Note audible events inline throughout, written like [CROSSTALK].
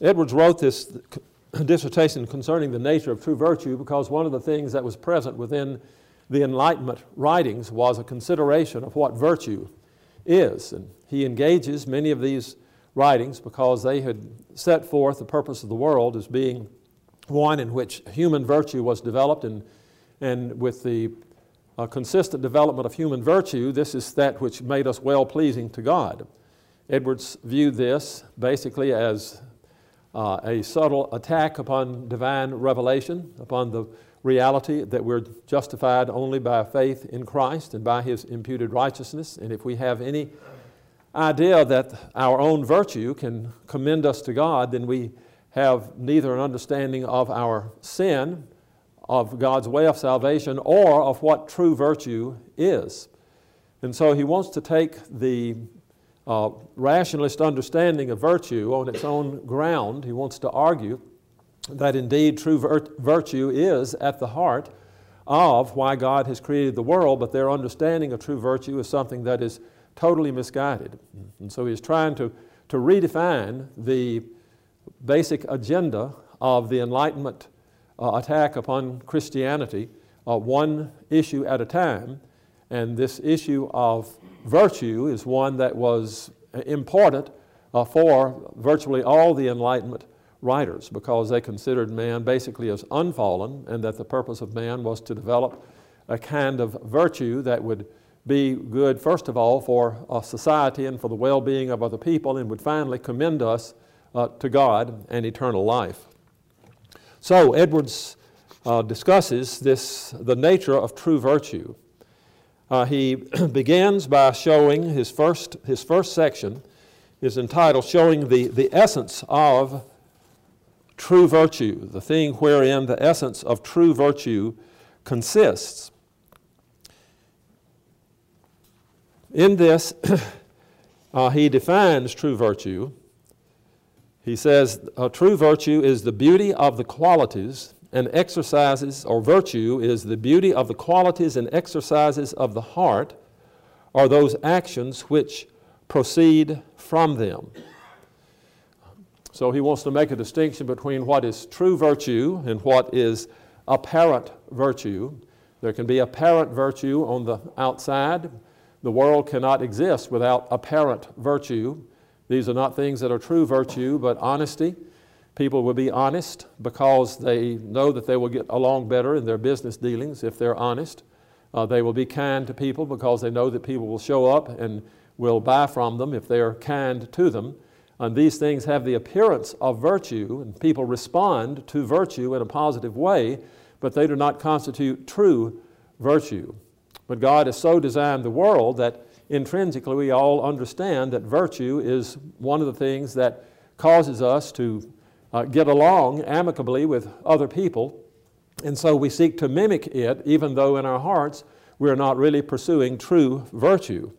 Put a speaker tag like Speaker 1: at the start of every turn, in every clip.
Speaker 1: Edwards wrote this dissertation concerning the nature of true virtue because one of the things that was present within the Enlightenment writings was a consideration of what virtue is. And he engages many of these writings because they had set forth the purpose of the world as being one in which human virtue was developed, and, and with the uh, consistent development of human virtue, this is that which made us well pleasing to God. Edwards viewed this basically as uh, a subtle attack upon divine revelation, upon the reality that we're justified only by faith in Christ and by His imputed righteousness. And if we have any idea that our own virtue can commend us to God, then we have neither an understanding of our sin, of God's way of salvation, or of what true virtue is. And so he wants to take the uh, rationalist understanding of virtue on its own ground. He wants to argue that indeed true vir- virtue is at the heart of why God has created the world, but their understanding of true virtue is something that is totally misguided. And so he's trying to, to redefine the basic agenda of the Enlightenment uh, attack upon Christianity, uh, one issue at a time. And this issue of virtue is one that was important uh, for virtually all the Enlightenment writers because they considered man basically as unfallen and that the purpose of man was to develop a kind of virtue that would be good, first of all, for society and for the well being of other people and would finally commend us uh, to God and eternal life. So, Edwards uh, discusses this, the nature of true virtue. Uh, he [CLEARS THROAT] begins by showing his first, his first section is entitled Showing the, the Essence of True Virtue, the thing wherein the essence of true virtue consists. In this, [CLEARS THROAT] uh, he defines true virtue he says, true virtue is the beauty of the qualities and exercises, or virtue is the beauty of the qualities and exercises of the heart, or those actions which proceed from them. So he wants to make a distinction between what is true virtue and what is apparent virtue. There can be apparent virtue on the outside. The world cannot exist without apparent virtue. These are not things that are true virtue, but honesty. People will be honest because they know that they will get along better in their business dealings if they're honest. Uh, they will be kind to people because they know that people will show up and will buy from them if they're kind to them. And these things have the appearance of virtue, and people respond to virtue in a positive way, but they do not constitute true virtue. But God has so designed the world that intrinsically we all understand that virtue is one of the things that causes us to uh, get along amicably with other people. And so we seek to mimic it, even though in our hearts we're not really pursuing true virtue.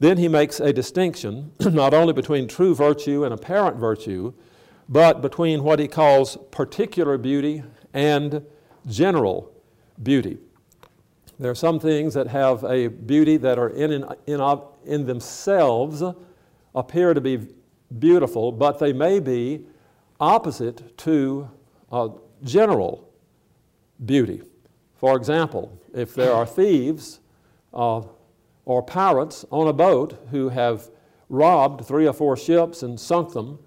Speaker 1: Then he makes a distinction [CLEARS THROAT] not only between true virtue and apparent virtue, but between what he calls particular beauty and general beauty. There are some things that have a beauty that are in, in, in themselves appear to be beautiful, but they may be opposite to uh, general beauty. For example, if there are thieves uh, or pirates on a boat who have robbed three or four ships and sunk them,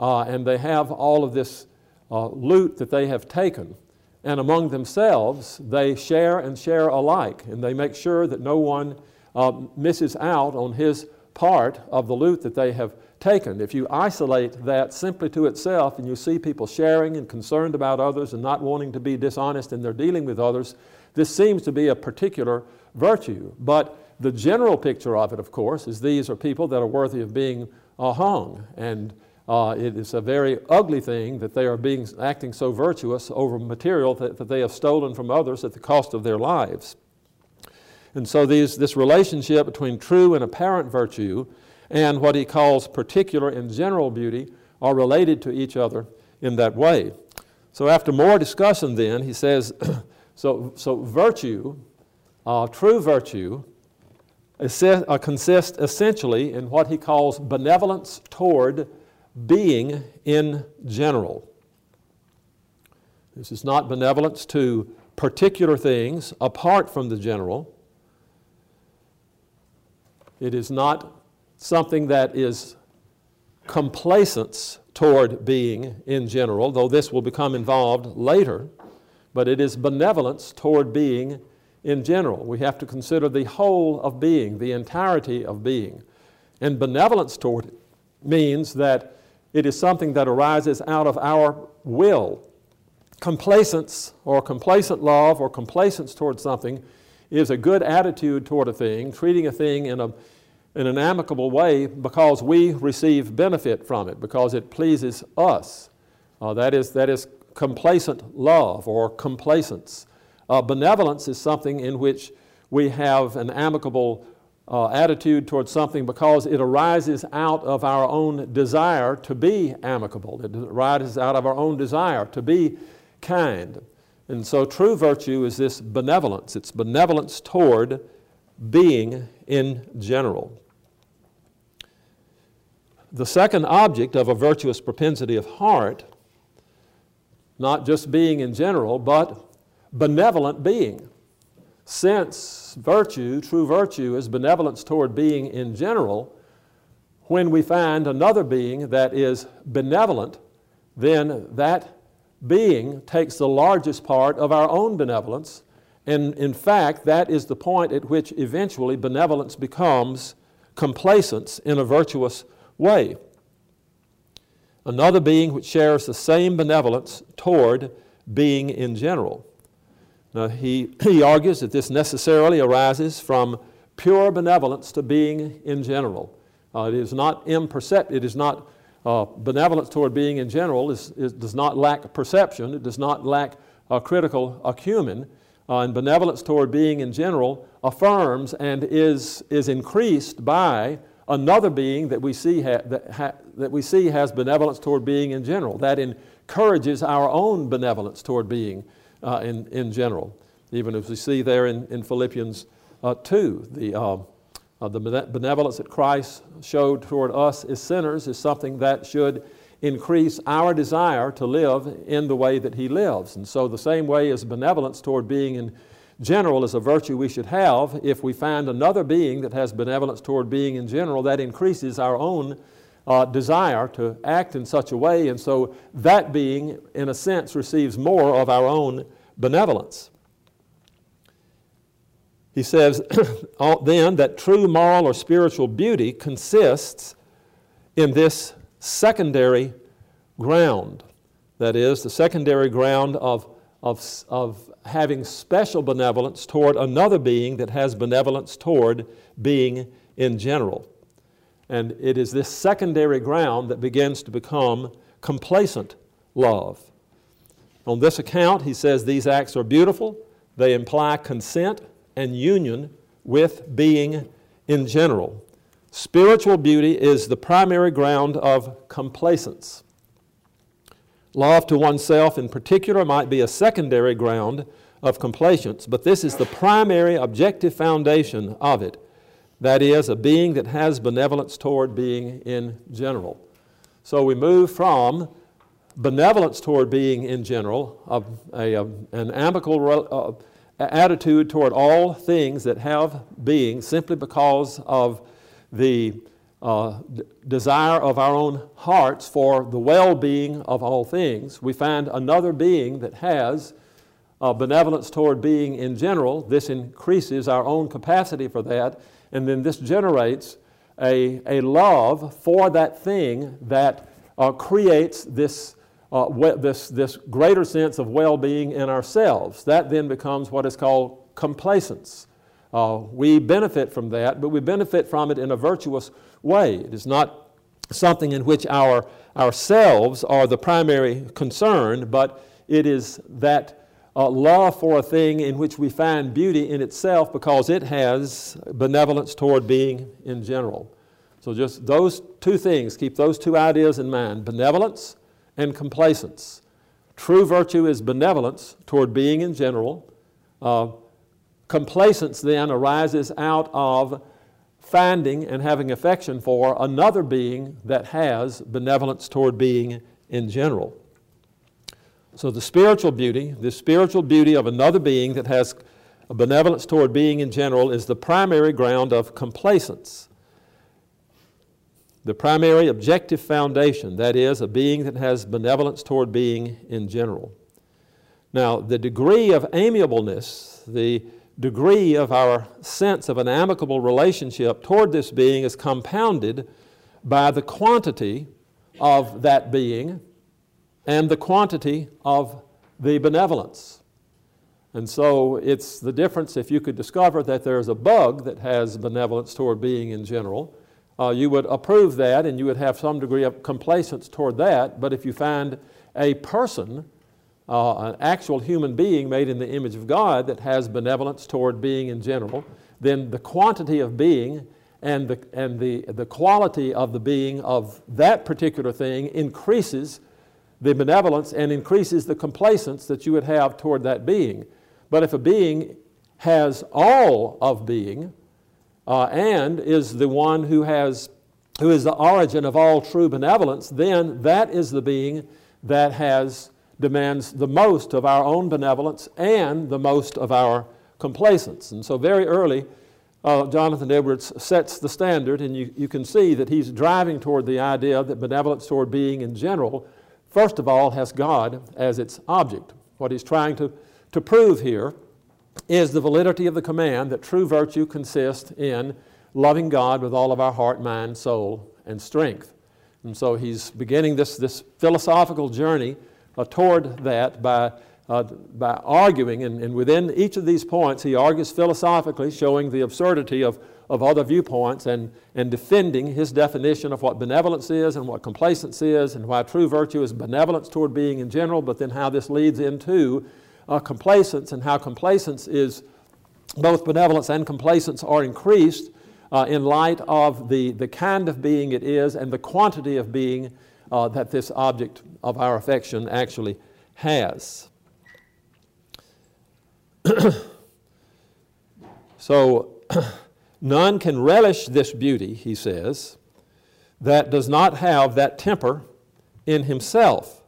Speaker 1: uh, and they have all of this uh, loot that they have taken, and among themselves they share and share alike, and they make sure that no one uh, misses out on his part of the loot that they have taken. If you isolate that simply to itself and you see people sharing and concerned about others and not wanting to be dishonest in their dealing with others, this seems to be a particular virtue. But the general picture of it, of course, is these are people that are worthy of being uh, hung. And uh, it is a very ugly thing that they are being, acting so virtuous over material that, that they have stolen from others at the cost of their lives. And so these, this relationship between true and apparent virtue and what he calls particular and general beauty are related to each other in that way. So after more discussion then, he says, [CLEARS THROAT] so, so virtue, uh, true virtue, uh, consists essentially in what he calls benevolence toward being in general. This is not benevolence to particular things apart from the general. It is not something that is complacence toward being in general, though this will become involved later, but it is benevolence toward being in general. We have to consider the whole of being, the entirety of being. And benevolence toward it means that it is something that arises out of our will. Complacence or complacent love or complacence toward something is a good attitude toward a thing, treating a thing in, a, in an amicable way because we receive benefit from it, because it pleases us. Uh, that, is, that is complacent love or complacence. Uh, benevolence is something in which we have an amicable uh, attitude towards something because it arises out of our own desire to be amicable. It arises out of our own desire to be kind. And so true virtue is this benevolence. It's benevolence toward being in general. The second object of a virtuous propensity of heart, not just being in general, but benevolent being. Since virtue, true virtue, is benevolence toward being in general, when we find another being that is benevolent, then that being takes the largest part of our own benevolence. And in fact, that is the point at which eventually benevolence becomes complacence in a virtuous way. Another being which shares the same benevolence toward being in general. Now, he, [CLEARS THROAT] he argues that this necessarily arises from pure benevolence to being in general. Uh, it is not impercept, it is not uh, benevolence toward being in general is, is, does not lack perception, it does not lack uh, critical acumen, uh, and benevolence toward being in general affirms and is, is increased by another being that we, see ha- that, ha- that we see has benevolence toward being in general. That encourages our own benevolence toward being uh, in, in general. Even as we see there in, in Philippians uh, 2, the, uh, uh, the benevolence that Christ showed toward us as sinners is something that should increase our desire to live in the way that He lives. And so, the same way as benevolence toward being in general is a virtue we should have, if we find another being that has benevolence toward being in general, that increases our own uh, desire to act in such a way, and so that being, in a sense, receives more of our own benevolence. He says [CLEARS THROAT] then that true moral or spiritual beauty consists in this secondary ground. That is, the secondary ground of, of, of having special benevolence toward another being that has benevolence toward being in general. And it is this secondary ground that begins to become complacent love. On this account, he says these acts are beautiful, they imply consent and union with being in general. Spiritual beauty is the primary ground of complacence. Love to oneself, in particular, might be a secondary ground of complacence, but this is the primary objective foundation of it. That is, a being that has benevolence toward being in general. So we move from benevolence toward being in general, a, a, an amicable uh, attitude toward all things that have being simply because of the uh, desire of our own hearts for the well being of all things. We find another being that has uh, benevolence toward being in general. This increases our own capacity for that and then this generates a, a love for that thing that uh, creates this, uh, we, this, this greater sense of well being in ourselves. That then becomes what is called complacence. Uh, we benefit from that, but we benefit from it in a virtuous way. It is not something in which our, ourselves are the primary concern, but it is that uh, love for a thing in which we find beauty in itself because it has benevolence toward being in general. So, just those two things, keep those two ideas in mind benevolence and complacence. True virtue is benevolence toward being in general. Uh, complacence then arises out of finding and having affection for another being that has benevolence toward being in general. So, the spiritual beauty, the spiritual beauty of another being that has benevolence toward being in general, is the primary ground of complacence. The primary objective foundation, that is, a being that has benevolence toward being in general. Now, the degree of amiableness, the degree of our sense of an amicable relationship toward this being is compounded by the quantity of that being and the quantity of the benevolence. And so it's the difference if you could discover that there's a bug that has benevolence toward being in general, uh, you would approve that and you would have some degree of complacence toward that. But if you find a person uh, an actual human being made in the image of God that has benevolence toward being in general, then the quantity of being and the, and the, the quality of the being of that particular thing increases the benevolence and increases the complacence that you would have toward that being. But if a being has all of being uh, and is the one who has who is the origin of all true benevolence, then that is the being that has demands the most of our own benevolence and the most of our complacence. And so, very early, uh, Jonathan Edwards sets the standard, and you, you can see that he's driving toward the idea that benevolence toward being in general, first of all, has God as its object. What he's trying to, to prove here is the validity of the command that true virtue consists in loving God with all of our heart, mind, soul, and strength. And so he's beginning this, this philosophical journey toward that by, uh, by arguing, and, and within each of these points, he argues philosophically, showing the absurdity of, of other viewpoints and, and defending his definition of what benevolence is and what complacence is, and why true virtue is benevolence toward being in general, but then how this leads into uh, complacence and how complacence is both benevolence and complacence are increased uh, in light of the, the kind of being it is and the quantity of being uh, that this object of our affection actually has. [COUGHS] so, [COUGHS] none can relish this beauty, he says, that does not have that temper in himself.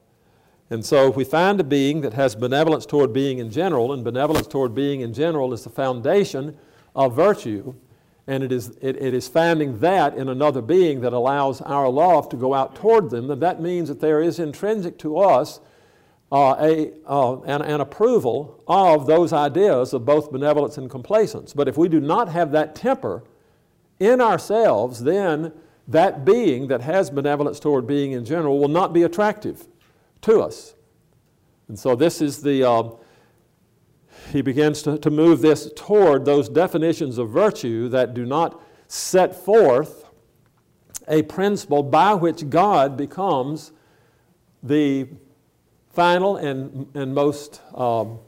Speaker 1: And so, if we find a being that has benevolence toward being in general, and benevolence toward being in general is the foundation of virtue, and it is, it, it is finding that in another being that allows our love to go out toward them, then that means that there is intrinsic to us uh, a, uh, an, an approval of those ideas of both benevolence and complacence. But if we do not have that temper in ourselves, then that being that has benevolence toward being in general will not be attractive to us. And so this is the, uh, he begins to, to move this toward those definitions of virtue that do not set forth a principle by which God becomes the final and, and most um,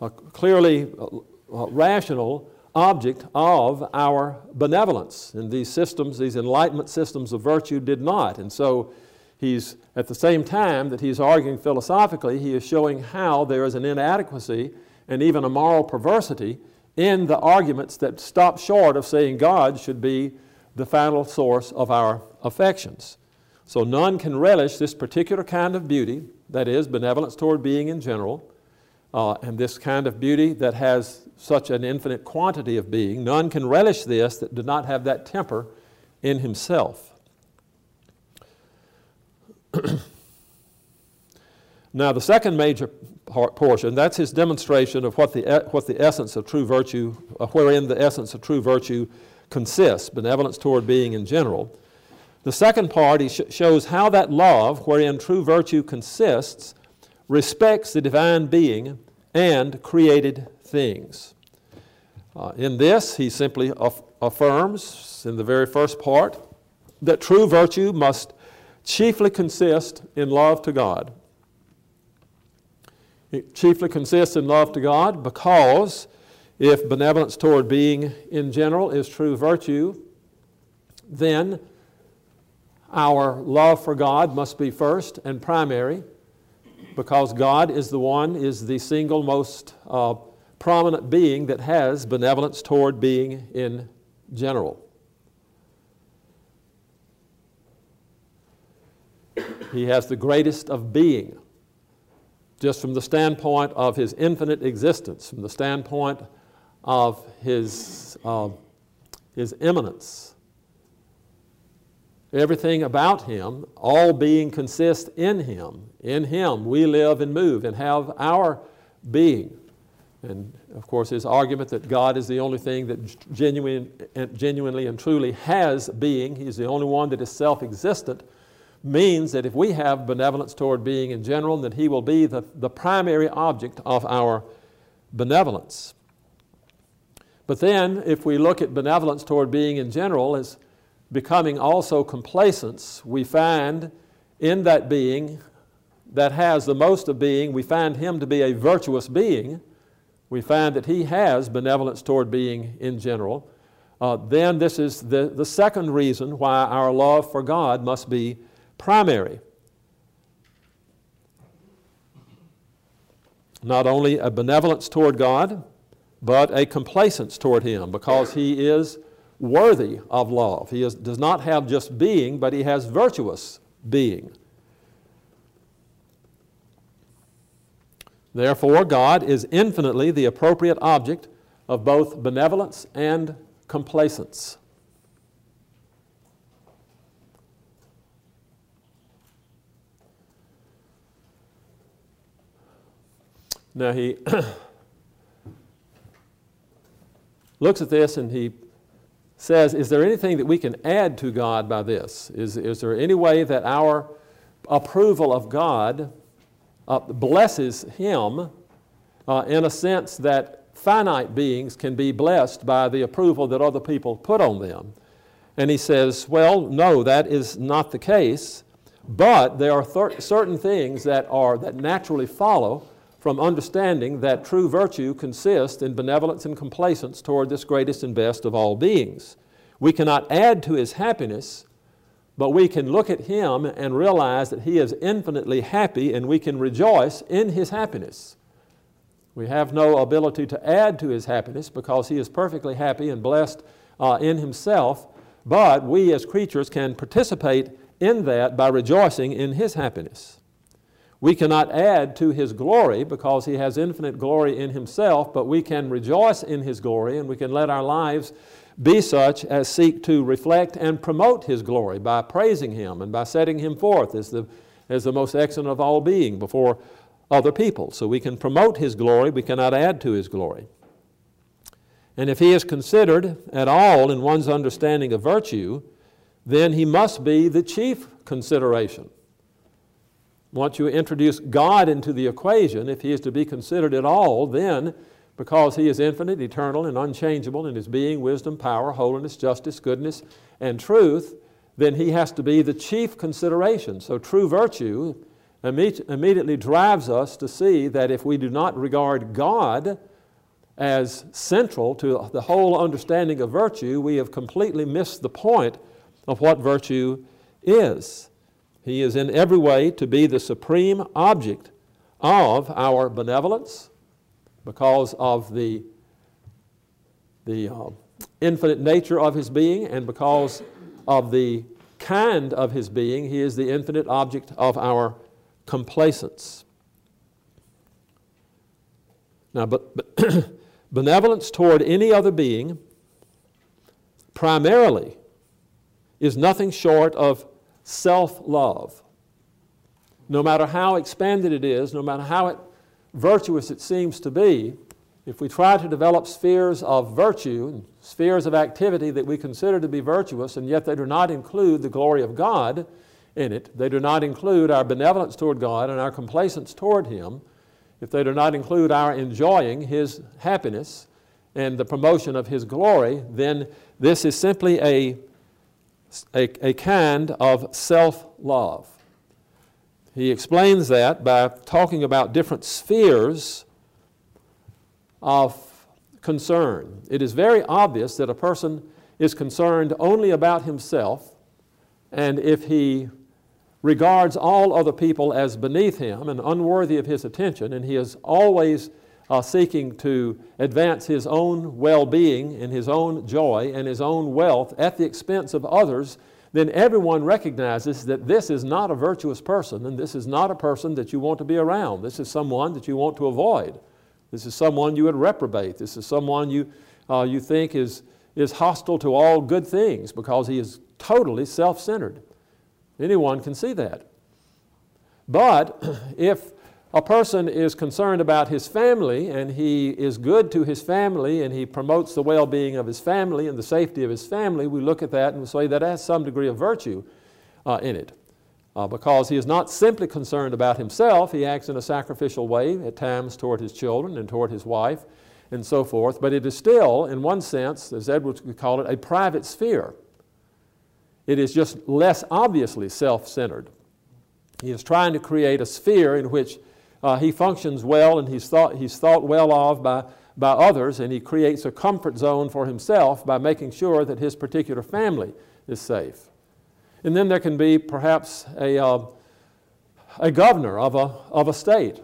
Speaker 1: uh, clearly uh, rational object of our benevolence. And these systems, these enlightenment systems of virtue, did not. And so he's, at the same time that he's arguing philosophically, he is showing how there is an inadequacy and even a moral perversity in the arguments that stop short of saying God should be the final source of our affections. So none can relish this particular kind of beauty, that is, benevolence toward being in general, uh, and this kind of beauty that has such an infinite quantity of being. None can relish this that do not have that temper in himself. [CLEARS THROAT] now, the second major portion, that's his demonstration of what the, what the essence of true virtue, uh, wherein the essence of true virtue consists, benevolence toward being in general. The second part, he sh- shows how that love, wherein true virtue consists, respects the divine being and created things. Uh, in this, he simply aff- affirms, in the very first part, that true virtue must chiefly consist in love to God. It chiefly consists in love to God because if benevolence toward being in general is true virtue, then our love for God must be first and primary because God is the one, is the single most uh, prominent being that has benevolence toward being in general. He has the greatest of being just from the standpoint of his infinite existence, from the standpoint of his, uh, his immanence. Everything about him, all being consists in him. In him we live and move and have our being. And of course, his argument that God is the only thing that genuine, genuinely and truly has being, he's the only one that is self existent, means that if we have benevolence toward being in general, that he will be the, the primary object of our benevolence. But then, if we look at benevolence toward being in general as becoming also complacence, we find in that being that has the most of being, we find him to be a virtuous being. We find that he has benevolence toward being in general, uh, then this is the, the second reason why our love for God must be primary. Not only a benevolence toward God, but a complacence toward Him because He is worthy of love. He is, does not have just being, but He has virtuous being. Therefore, God is infinitely the appropriate object of both benevolence and complacence. Now he looks at this and he says, Is there anything that we can add to God by this? Is, is there any way that our approval of God uh, blesses him uh, in a sense that finite beings can be blessed by the approval that other people put on them. And he says, Well, no, that is not the case, but there are certain things that, are, that naturally follow from understanding that true virtue consists in benevolence and complacence toward this greatest and best of all beings. We cannot add to his happiness but we can look at him and realize that he is infinitely happy and we can rejoice in his happiness. We have no ability to add to his happiness because he is perfectly happy and blessed uh, in himself, but we as creatures can participate in that by rejoicing in his happiness. We cannot add to his glory because he has infinite glory in himself, but we can rejoice in his glory and we can let our lives be such as seek to reflect and promote His glory by praising Him and by setting Him forth as the, as the most excellent of all being before other people. So we can promote His glory, we cannot add to His glory. And if He is considered at all in one's understanding of virtue, then He must be the chief consideration. Once you introduce God into the equation, if He is to be considered at all, then because he is infinite, eternal, and unchangeable in his being, wisdom, power, holiness, justice, goodness, and truth, then he has to be the chief consideration. So true virtue immediately drives us to see that if we do not regard God as central to the whole understanding of virtue, we have completely missed the point of what virtue is. He is in every way to be the supreme object of our benevolence, because of the, the uh, infinite nature of his being and because of the kind of his being, he is the infinite object of our complacence. Now, but, but [CLEARS THROAT] benevolence toward any other being primarily is nothing short of self love. No matter how expanded it is, no matter how it virtuous it seems to be, if we try to develop spheres of virtue and spheres of activity that we consider to be virtuous, and yet they do not include the glory of God in it, they do not include our benevolence toward God and our complacence toward Him, if they do not include our enjoying His happiness and the promotion of His glory, then this is simply a, a, a kind of self love. He explains that by talking about different spheres of concern. It is very obvious that a person is concerned only about himself, and if he regards all other people as beneath him and unworthy of his attention, and he is always uh, seeking to advance his own well being and his own joy and his own wealth at the expense of others, then everyone recognizes that this is not a virtuous person and this is not a person that you want to be around. This is someone that you want to avoid. This is someone you would reprobate. This is someone you, uh, you think is, is hostile to all good things because he is totally self centered. Anyone can see that. But [CLEARS THROAT] if a person is concerned about his family and he is good to his family and he promotes the well being of his family and the safety of his family, we look at that and say that has some degree of virtue uh, in it. Uh, because he is not simply concerned about himself, he acts in a sacrificial way at times toward his children and toward his wife and so forth, but it is still, in one sense, as Edwards would call it, a private sphere. It is just less obviously self centered. He is trying to create a sphere in which uh, he functions well and he's thought, he's thought well of by, by others, and he creates a comfort zone for himself by making sure that his particular family is safe. And then there can be perhaps a, uh, a governor of a, of a state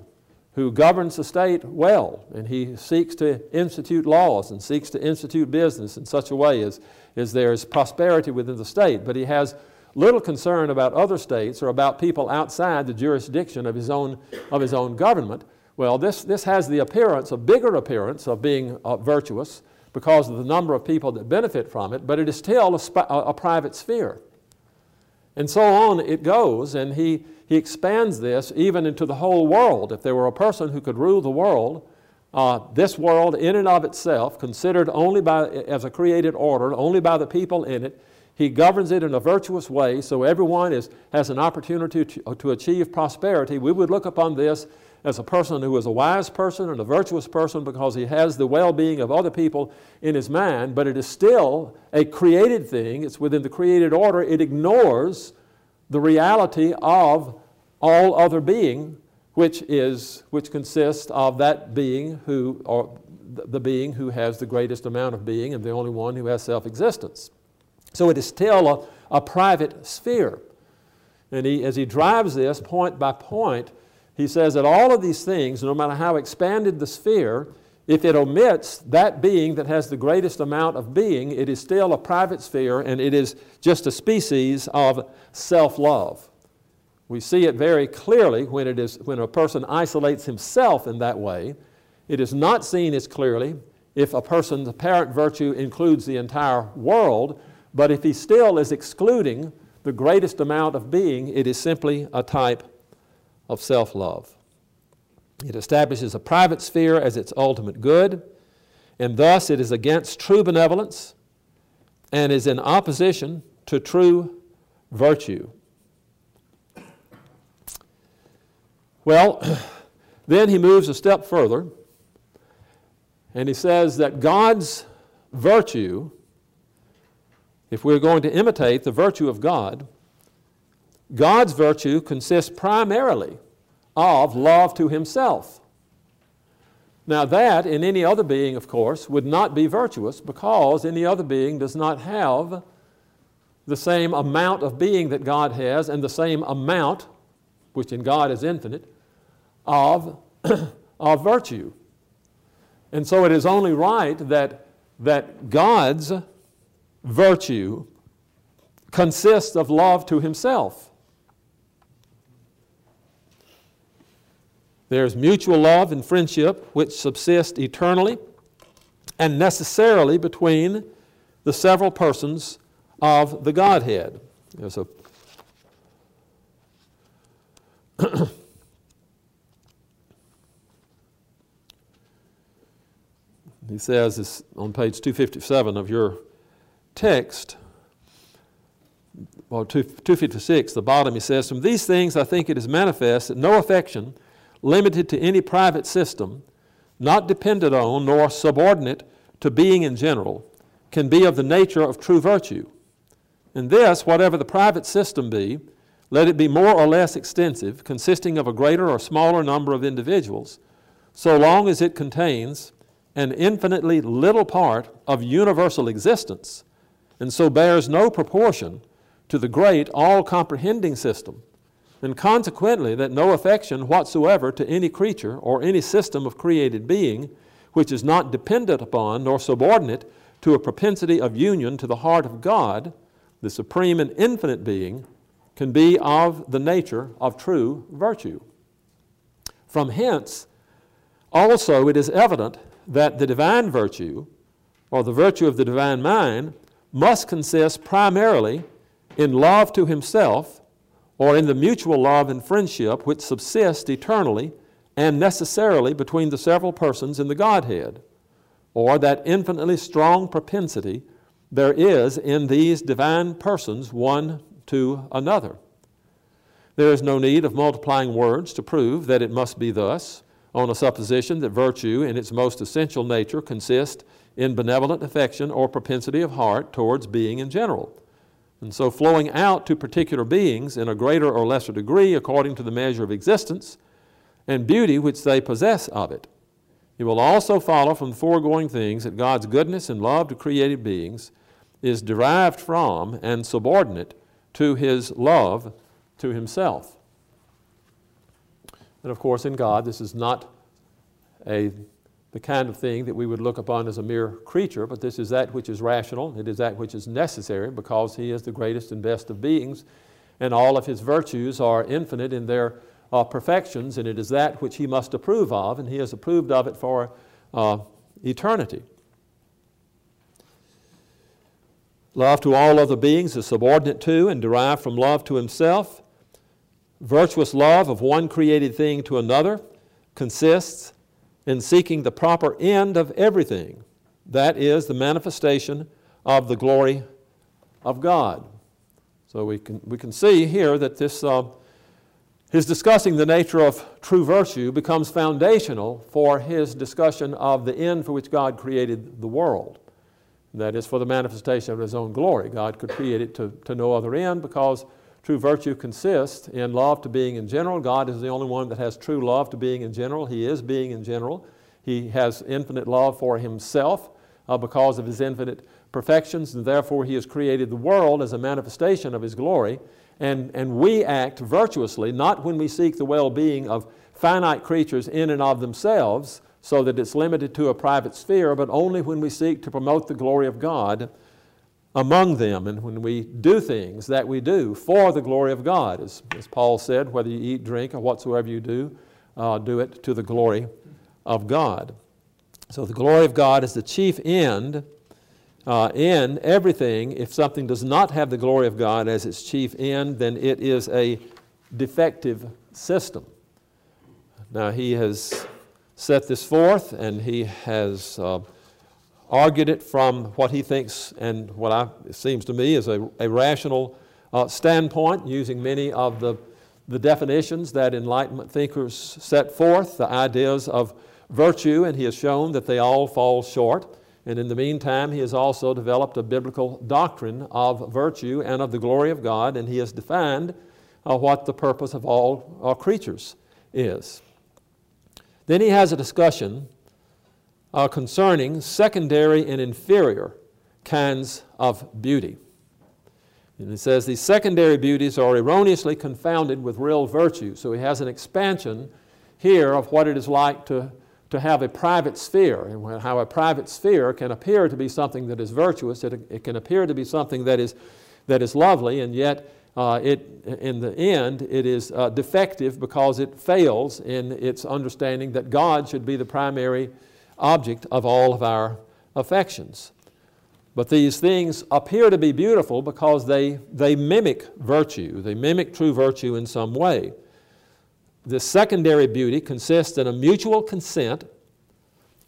Speaker 1: who governs the state well, and he seeks to institute laws and seeks to institute business in such a way as, as there is prosperity within the state. But he has little concern about other states or about people outside the jurisdiction of his own, of his own government. Well, this, this has the appearance, a bigger appearance of being uh, virtuous because of the number of people that benefit from it, but it is still a, a private sphere. And so on it goes, and he, he expands this even into the whole world. If there were a person who could rule the world, uh, this world in and of itself, considered only by, as a created order, only by the people in it, he governs it in a virtuous way so everyone is, has an opportunity to, to achieve prosperity. We would look upon this as a person who is a wise person and a virtuous person because he has the well being of other people in his mind, but it is still a created thing. It's within the created order. It ignores the reality of all other being, which, is, which consists of that being who, or the being who has the greatest amount of being and the only one who has self existence. So it is still a, a private sphere. And he, as he drives this point by point, he says that all of these things, no matter how expanded the sphere, if it omits that being that has the greatest amount of being, it is still a private sphere and it is just a species of self love. We see it very clearly when, it is, when a person isolates himself in that way. It is not seen as clearly if a person's apparent virtue includes the entire world, but if he still is excluding the greatest amount of being, it is simply a type of self love. It establishes a private sphere as its ultimate good, and thus it is against true benevolence and is in opposition to true virtue. Well, [CLEARS THROAT] then he moves a step further and he says that God's virtue if we're going to imitate the virtue of God, God's virtue consists primarily of love to himself. Now, that in any other being, of course, would not be virtuous because any other being does not have the same amount of being that God has and the same amount, which in God is infinite, of, [CLEARS THROAT] of virtue. And so it is only right that, that God's virtue consists of love to himself. There's mutual love and friendship which subsist eternally and necessarily between the several persons of the Godhead. There's a [COUGHS] he says this on page 257 of your text, well, 256, the bottom, he says, From these things I think it is manifest that no affection limited to any private system, not dependent on nor subordinate to being in general, can be of the nature of true virtue. In this, whatever the private system be, let it be more or less extensive, consisting of a greater or smaller number of individuals, so long as it contains an infinitely little part of universal existence and so bears no proportion to the great, all comprehending system, and consequently that no affection whatsoever to any creature or any system of created being, which is not dependent upon nor subordinate to a propensity of union to the heart of God, the supreme and infinite being, can be of the nature of true virtue. From hence, also it is evident that the divine virtue, or the virtue of the divine mind, must consist primarily in love to himself or in the mutual love and friendship which subsist eternally and necessarily between the several persons in the Godhead, or that infinitely strong propensity there is in these divine persons one to another. There is no need of multiplying words to prove that it must be thus, on a supposition that virtue in its most essential nature consists in benevolent affection or propensity of heart towards being in general. And so, flowing out to particular beings in a greater or lesser degree according to the measure of existence and beauty which they possess of it. It will also follow from the foregoing things that God's goodness and love to created beings is derived from and subordinate to His love to Himself. And of course, in God, this is not a the kind of thing that we would look upon as a mere creature, but this is that which is rational. It is that which is necessary because He is the greatest and best of beings, and all of His virtues are infinite in their uh, perfections, and it is that which He must approve of, and He has approved of it for uh, eternity. Love to all other beings is subordinate to and derived from love to Himself. Virtuous love of one created thing to another consists in seeking the proper end of everything. That is the manifestation of the glory of God. So we can, we can see here that this, uh, his discussing the nature of true virtue becomes foundational for his discussion of the end for which God created the world. That is for the manifestation of his own glory. God could create it to, to no other end because True virtue consists in love to being in general. God is the only one that has true love to being in general. He is being in general. He has infinite love for Himself uh, because of His infinite perfections, and therefore He has created the world as a manifestation of His glory. And, and we act virtuously, not when we seek the well being of finite creatures in and of themselves, so that it's limited to a private sphere, but only when we seek to promote the glory of God among them and when we do things that we do for the glory of God. As, as Paul said, whether you eat, drink, or whatsoever you do, uh, do it to the glory of God. So the glory of God is the chief end uh, in everything. If something does not have the glory of God as its chief end, then it is a defective system. Now, he has set this forth and he has. Uh, argued it from what he thinks and what I, seems to me is a, a rational uh, standpoint, using many of the, the definitions that Enlightenment thinkers set forth, the ideas of virtue, and he has shown that they all fall short. And in the meantime, he has also developed a biblical doctrine of virtue and of the glory of God, and he has defined uh, what the purpose of all uh, creatures is. Then he has a discussion uh, concerning secondary and inferior kinds of beauty. And it says these secondary beauties are erroneously confounded with real virtue. So he has an expansion here of what it is like to, to have a private sphere and how a private sphere can appear to be something that is virtuous, it, it can appear to be something that is, that is lovely, and yet uh, it, in the end, it is uh, defective because it fails in its understanding that God should be the primary object of all of our affections. But these things appear to be beautiful because they, they mimic virtue, they mimic true virtue in some way. The secondary beauty consists in a mutual consent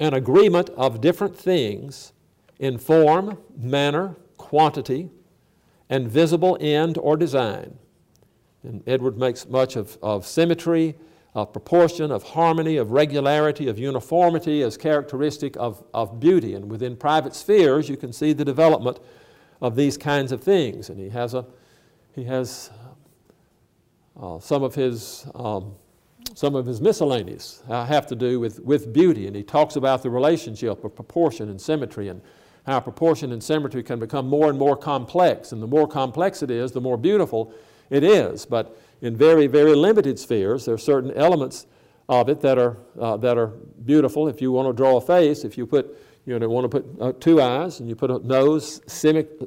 Speaker 1: and agreement of different things in form, manner, quantity, and visible end or design. And Edward makes much of, of symmetry of proportion, of harmony, of regularity, of uniformity as characteristic of, of beauty. And within private spheres, you can see the development of these kinds of things. And he has, a, he has uh, some, of his, um, some of his miscellanies have to do with, with beauty. And he talks about the relationship of proportion and symmetry and how proportion and symmetry can become more and more complex. And the more complex it is, the more beautiful it is. But in very, very limited spheres. There are certain elements of it that are, uh, that are beautiful. If you want to draw a face, if you put You know, want to put uh, two eyes, and you put a nose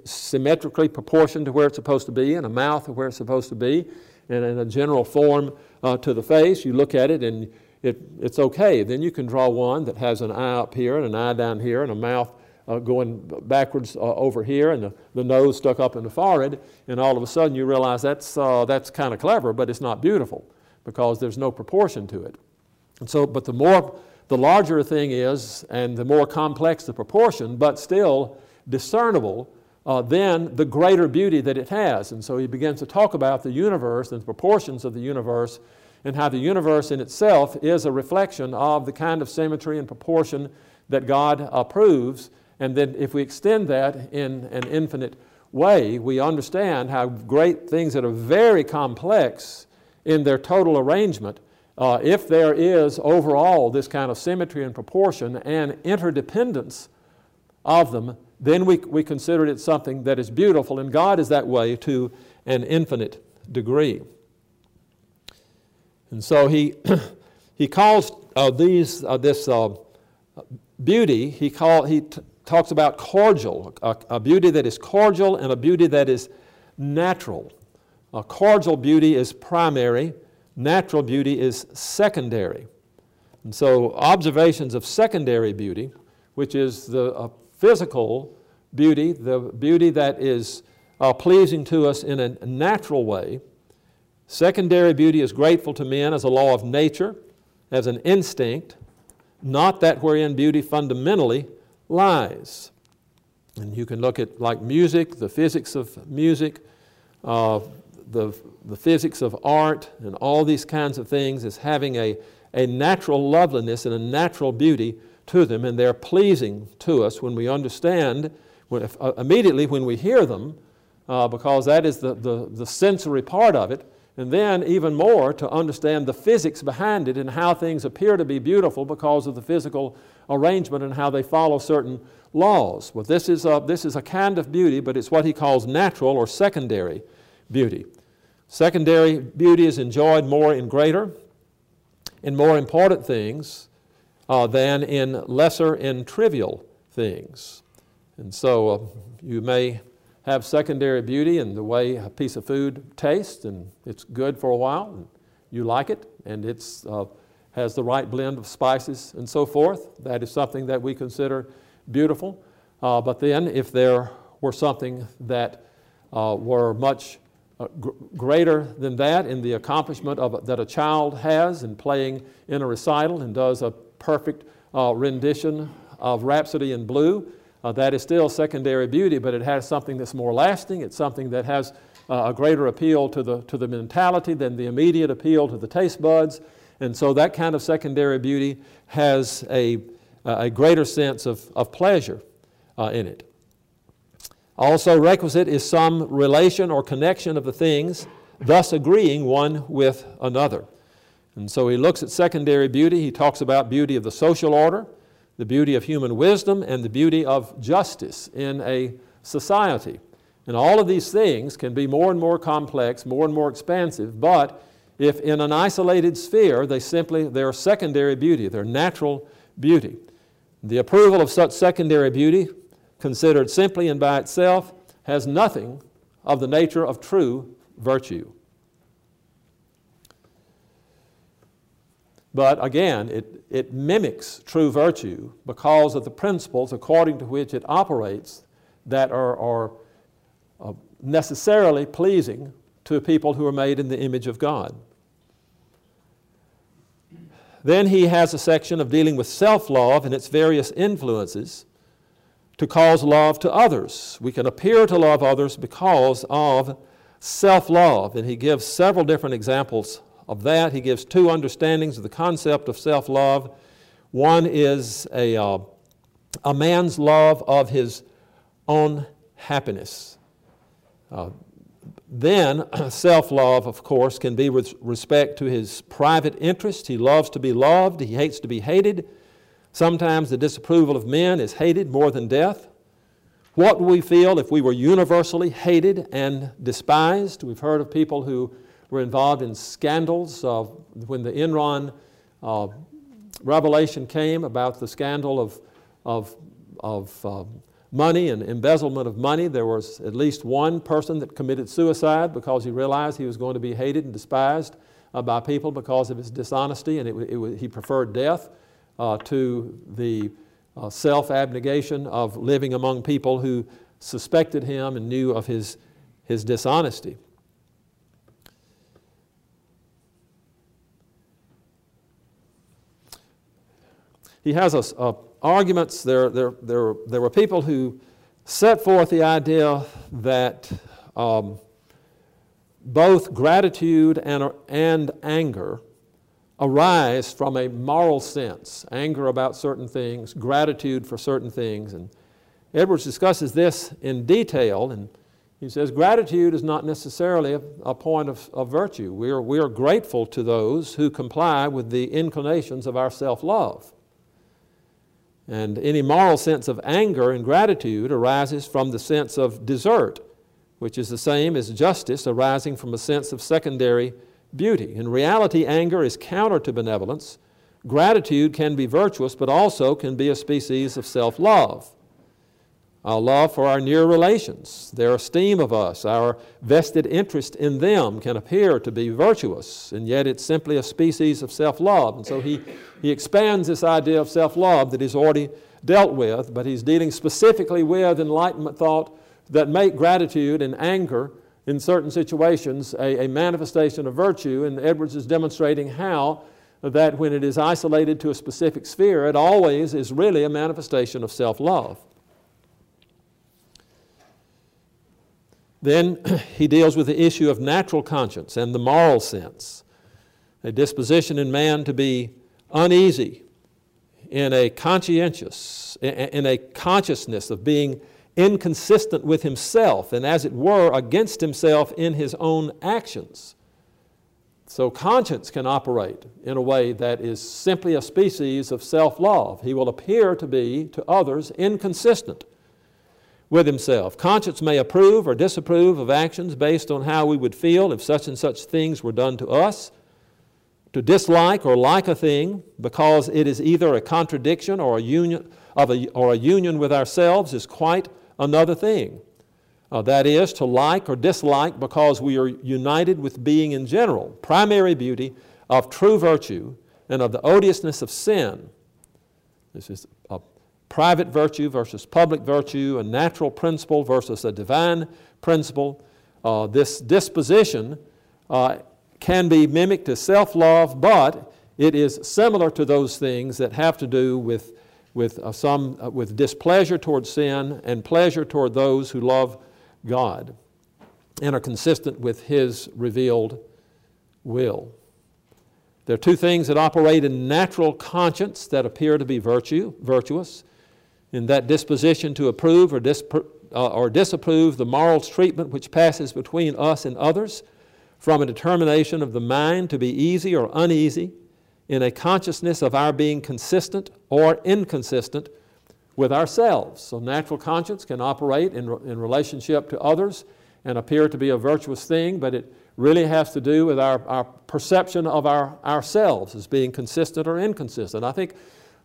Speaker 1: symmetrically proportioned to where it's supposed to be, and a mouth where it's supposed to be, and in a general form uh, to the face. You look at it, and it, it's okay. Then you can draw one that has an eye up here, and an eye down here, and a mouth uh, going backwards uh, over here, and the, the nose stuck up in the forehead, and all of a sudden you realize that's, uh, that's kind of clever, but it's not beautiful because there's no proportion to it. And so, but the more the larger a thing is and the more complex the proportion, but still discernible, uh, then the greater beauty that it has. And so he begins to talk about the universe and the proportions of the universe and how the universe in itself is a reflection of the kind of symmetry and proportion that God approves. And then if we extend that in an infinite way, we understand how great things that are very complex in their total arrangement uh, if there is overall this kind of symmetry and proportion and interdependence of them, then we, we consider it something that is beautiful, and God is that way to an infinite degree. And so he, [CLEARS THROAT] he calls uh, these, uh, this uh, beauty, he, call, he t- talks about cordial, a, a, beauty that is cordial and a beauty that is natural. A cordial beauty is primary, natural beauty is secondary. And so, observations of secondary beauty, which is the uh, physical beauty, the beauty that is uh, pleasing to us in a natural way. Secondary beauty is grateful to men as a law of nature, as an instinct, not that wherein beauty fundamentally lies. And you can look at like music, the physics of music, uh, the, the physics of art and all these kinds of things as having a, a natural loveliness and a natural beauty to them, and they're pleasing to us when we understand, when, uh, immediately when we hear them, uh, because that is the, the, the sensory part of it, and then even more to understand the physics behind it and how things appear to be beautiful because of the physical arrangement and how they follow certain laws. Well, this is a, this is a kind of beauty, but it's what he calls natural or secondary beauty. Secondary beauty is enjoyed more in greater and more important things uh, than in lesser and trivial things. And so uh, you may have secondary beauty in the way a piece of food tastes, and it's good for a while, and you like it, and it's uh, has the right blend of spices and so forth. That is something that we consider beautiful. Uh, but then, if there were something that uh, were much uh, greater than that in the accomplishment of, that a child has in playing in a recital and does a perfect uh, rendition of Rhapsody in Blue. Uh, that is still secondary beauty, but it has something that's more lasting. It's something that has uh, a greater appeal to the, to the mentality than the immediate appeal to the taste buds. And so that kind of secondary beauty has a, a greater sense of, of pleasure uh, in it. Also, requisite is some relation or connection of the things, thus agreeing one with another. And so he looks at secondary beauty. He talks about beauty of the social order, the beauty of human wisdom, and the beauty of justice in a society. And all of these things can be more and more complex, more and more expansive, but if in an isolated sphere, they simply, they're secondary beauty, they're natural beauty. The approval of such secondary beauty considered simply and by itself, has nothing of the nature of true virtue. But again, it, it mimics true virtue because of the principles according to which it operates that are, are uh, necessarily pleasing to people who are made in the image of God. Then he has a section of dealing with self love and its various influences to cause love to others. We can appear to love others because of self love. And he gives several different examples of that. He gives two understandings of the concept of self love. One is a, uh, a man's love of his own happiness. Uh, then, [CLEARS THROAT] self love, of course, can be with respect to his private interest. He loves to be loved, he hates to be hated. Sometimes the disapproval of men is hated more than death. What would we feel if we were universally hated and despised? We've heard of people who were involved in scandals. When the Enron uh, revelation came about the scandal of, of of um, money and embezzlement of money. There was at least one person that committed suicide because he realized he was going to be hated and despised uh, by people because of his dishonesty, and it, it, he preferred death uh, to the uh, self abnegation of living among people who suspected him and knew of his, his dishonesty. He has a, a arguments. There, there, there, there were people who set forth the idea that um, both gratitude and, and anger arise from a moral sense anger about certain things, gratitude for certain things. And Edwards discusses this in detail, and he says gratitude is not necessarily a, a point of, of virtue. We are, we are grateful to those who comply with the inclinations of our self love. And any moral sense of anger and gratitude arises from the sense of desert, which is the same as justice arising from a sense of secondary beauty. In reality, anger is counter to benevolence. Gratitude can be virtuous, but also can be a species of self love our love for our near relations, their esteem of us, our vested interest in them can appear to be virtuous, and yet it's simply a species of self love. And so he, he expands this idea of self love that he's already dealt with, but he's dealing specifically with enlightenment thought that make gratitude and anger in certain situations a, a manifestation of virtue. And Edwards is demonstrating how that when it is isolated to a specific sphere, it always is really a manifestation of self love. Then [CLEARS THROAT] he deals with the issue of natural conscience and the moral sense, a disposition in man to be uneasy in a conscientious, in a consciousness of being inconsistent with himself and, as it were, against himself in his own actions. So, conscience can operate in a way that is simply a species of self love. He will appear to be, to others, inconsistent with himself. Conscience may approve or disapprove of actions based on how we would feel if such and such things were done to us. To dislike or like a thing because it is either a contradiction or a union, of a, or a union with ourselves is quite another thing. Uh, that is, to like or dislike because we are united with being in general, primary beauty of true virtue and of the odiousness of sin. This is private virtue versus public virtue, a natural principle versus a divine principle. Uh, this disposition uh, can be mimicked as self love, but it is similar to those things that have to do with, with, uh, some, uh, with displeasure toward sin and pleasure toward those who love God and are consistent with His revealed will. There are two things that operate in natural conscience that appear to be virtue, virtuous in that disposition to approve or, dispro- uh, or disapprove the moral treatment which passes between us and others, from a determination of the mind to be easy or uneasy, in a consciousness of our being consistent or inconsistent with ourselves. So, natural conscience can operate in, in relationship to others and appear to be a virtuous thing, but it really has to do with our, our perception of our, ourselves as being consistent or inconsistent. I think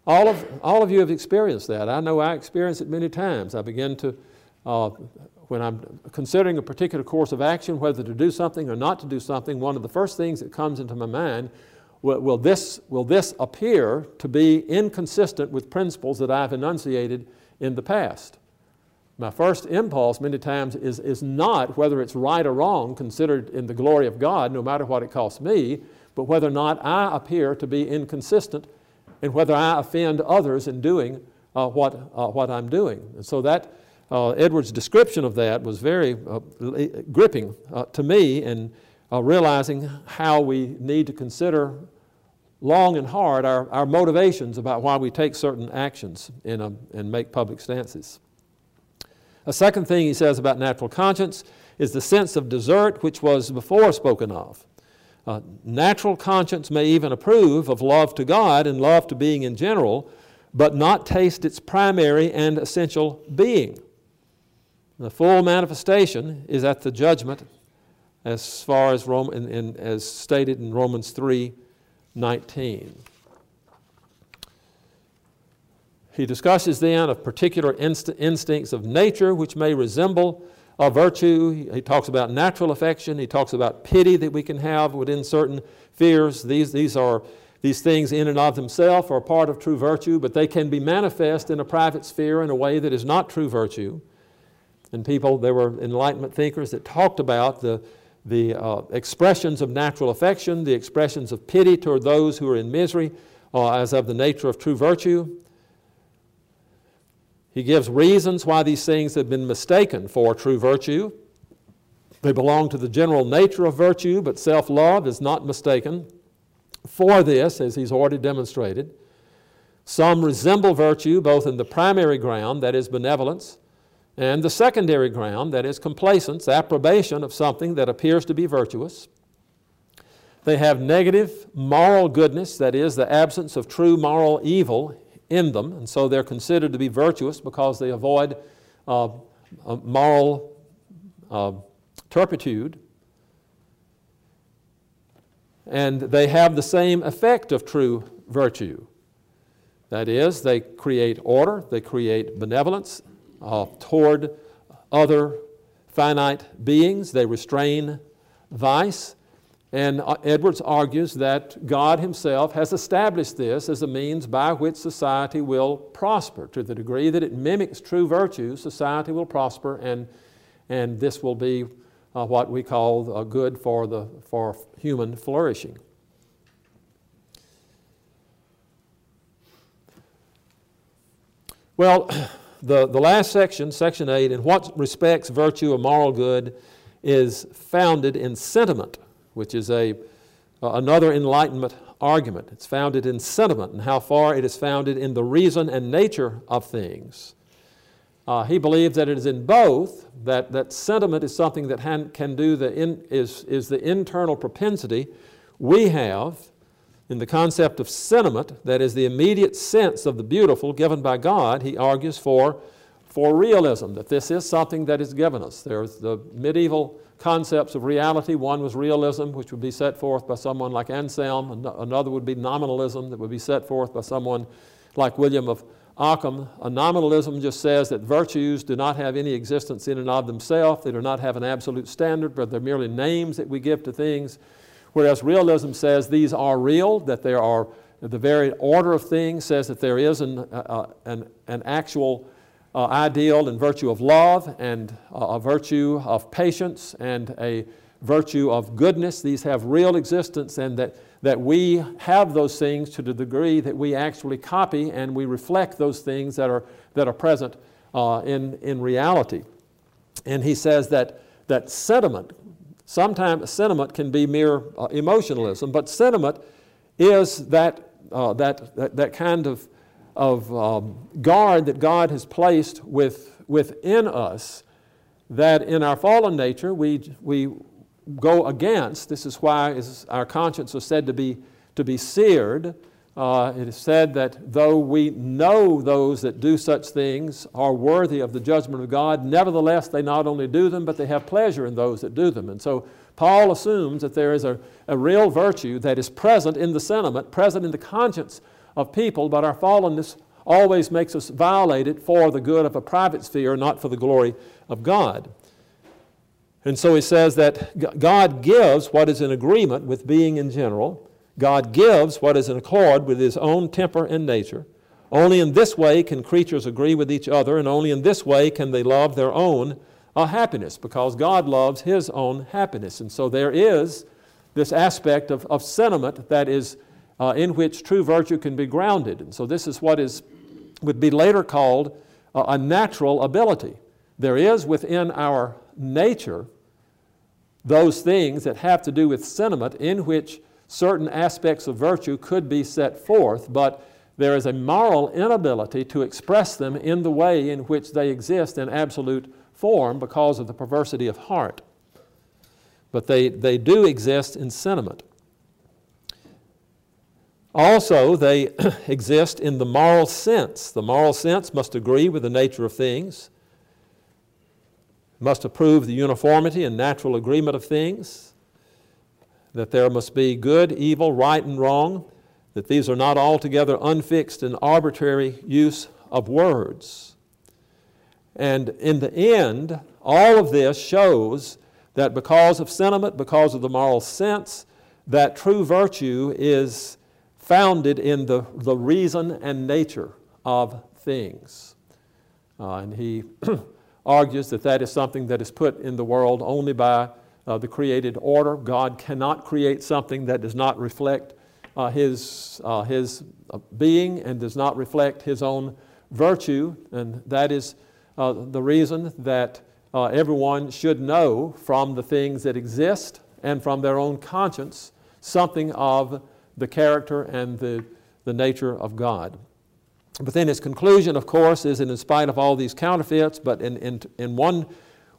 Speaker 1: all of, all of you have experienced that. I know I experienced it many times. I begin to, uh, when I'm considering a particular course of action, whether to do something or not to do something, one of the first things that comes into my mind will, will, this, will this appear to be inconsistent with principles that I've enunciated in the past? My first impulse, many times, is, is not whether it's right or wrong, considered in the glory of God, no matter what it costs me, but whether or not I appear to be inconsistent and whether I offend others in doing uh, what, uh, what I'm doing. And so that uh, Edward's description of that was very uh, gripping uh, to me uh, realizing how we need to consider long and hard our, our motivations about why we take certain actions in and make public stances. A second thing he says about natural conscience is the sense of desert, which was before spoken of. Uh, natural conscience may even approve of love to God and love to being in general, but not taste its primary and essential being. The full manifestation is at the judgment, as far as, Rome, in, in, as stated in Romans 3 19. He discusses then of particular inst- instincts of nature which may resemble a virtue. He talks about natural affection. He talks about pity that we can have within certain fears. These, these are these things in and of themselves are part of true virtue, but they can be manifest in a private sphere in a way that is not true virtue. And people, there were Enlightenment thinkers that talked about the, the uh, expressions of natural affection, the expressions of pity toward those who are in misery, uh, as of the nature of true virtue. He gives reasons why these things have been mistaken for true virtue. They belong to the general nature of virtue, but self love is not mistaken for this, as he's already demonstrated. Some resemble virtue both in the primary ground, that is benevolence, and the secondary ground, that is complacence, approbation of something that appears to be virtuous. They have negative moral goodness, that is, the absence of true moral evil in them, and so they're considered to be virtuous because they avoid uh, moral uh, turpitude and they have the same effect of true virtue. That is, they create order, they create benevolence uh, toward other finite beings, they restrain vice. And uh, Edwards argues that God Himself has established this as a means by which society will prosper. To the degree that it mimics true virtue, society will prosper, and, and this will be uh, what we call uh, good for, the, for human flourishing. Well, [CLEARS THROAT] the, the last section, section 8, in what respects virtue or moral good is founded in sentiment, which is a, uh, another Enlightenment argument. It's founded in sentiment and how far it is founded in the reason and nature of things. Uh, he believes that it is in both, that, that sentiment is something that han, can do the in, is, is the internal propensity we have in the concept of sentiment, that is the immediate sense of the beautiful given by God, he argues for, for realism, that this is something that is given us. There's the medieval concepts of reality. One was realism, which would be set forth by someone like Anselm. Another would be nominalism, that would be set forth by someone like William of Ockham, a nominalism just says that virtues do not have any existence in and of themselves. They do not have an absolute standard, but they're merely names that we give to things. Whereas realism says these are real, that there are the very order of things says that there is an, uh, an, an actual uh, ideal and virtue of love and uh, a virtue of patience and a virtue of goodness. These have real existence and that that we have those things to the degree that we actually copy and we reflect those things that are, that are present uh, in, in reality. And he says that, that sentiment, sometimes sentiment can be mere uh, emotionalism, but sentiment is that, uh, that, that, that, kind of, of um, guard that God has placed with, within us that in our fallen nature we, we, go against. This is why our conscience is said to be, to be seared. Uh, it is said that though we know those that do such things are worthy of the judgment of God, nevertheless they not only do them, but they have pleasure in those that do them. And so Paul assumes that there is a, a real virtue that is present in the sentiment, present in the conscience of people, but our fallenness always makes us violate it for the good of a private sphere, not for the glory of God. And so he says that God gives what is in agreement with being in general. God gives what is in accord with his own temper and nature. Only in this way can creatures agree with each other, and only in this way can they love their own uh, happiness, because God loves his own happiness. And so there is this aspect of, of sentiment that is uh, in which true virtue can be grounded. And so this is what is, would be later called uh, a natural ability. There is within our nature those things that have to do with sentiment in which certain aspects of virtue could be set forth, but there is a moral inability to express them in the way in which they exist in absolute form because of the perversity of heart. But they, they do exist in sentiment. Also, they [CLEARS THROAT] exist in the moral sense. The moral sense must agree with the nature of things must approve the uniformity and natural agreement of things, that there must be good, evil, right, and wrong, that these are not altogether unfixed and arbitrary use of words. And in the end, all of this shows that because of sentiment, because of the moral sense, that true virtue is founded in the, the reason and nature of things. Uh, and he [CLEARS THROAT] argues that that is something that is put in the world only by uh, the created order. God cannot create something that does not reflect uh, his, uh, his uh, being and does not reflect his own virtue. And that is uh, the reason that everyone should know from the things that exist and from their own conscience something of the character and the, the nature of God. But then his conclusion, of course, is that in spite of all these counterfeits, but in, in, in one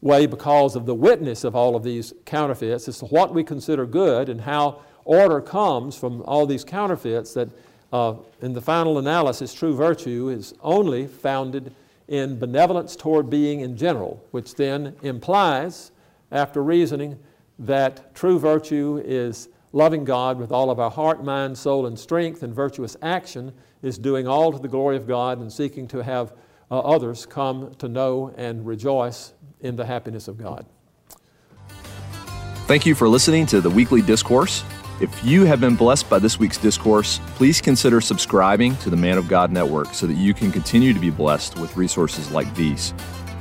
Speaker 1: way because of the witness of all of these counterfeits to what we consider good and how order comes from all these counterfeits that uh, in the final analysis, true virtue is only founded in benevolence toward being in general, which then implies, after reasoning, that true virtue is loving God with all of our heart, mind, soul, and strength, and virtuous action is doing all to the glory of God and seeking to have uh, others come to know and rejoice in the happiness of God.
Speaker 2: Thank you for listening to the weekly discourse. If you have been blessed by this week's discourse, please consider subscribing to the Man of God Network so that you can continue to be blessed with resources like these.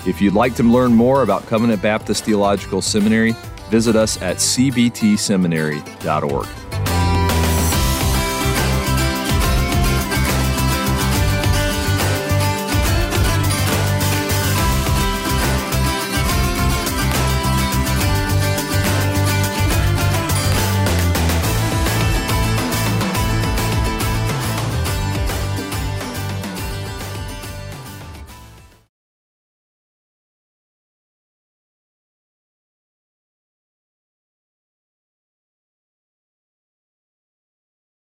Speaker 2: If you'd like to learn more about Covenant Baptist Theological Seminary, visit us at cbtseminary.org.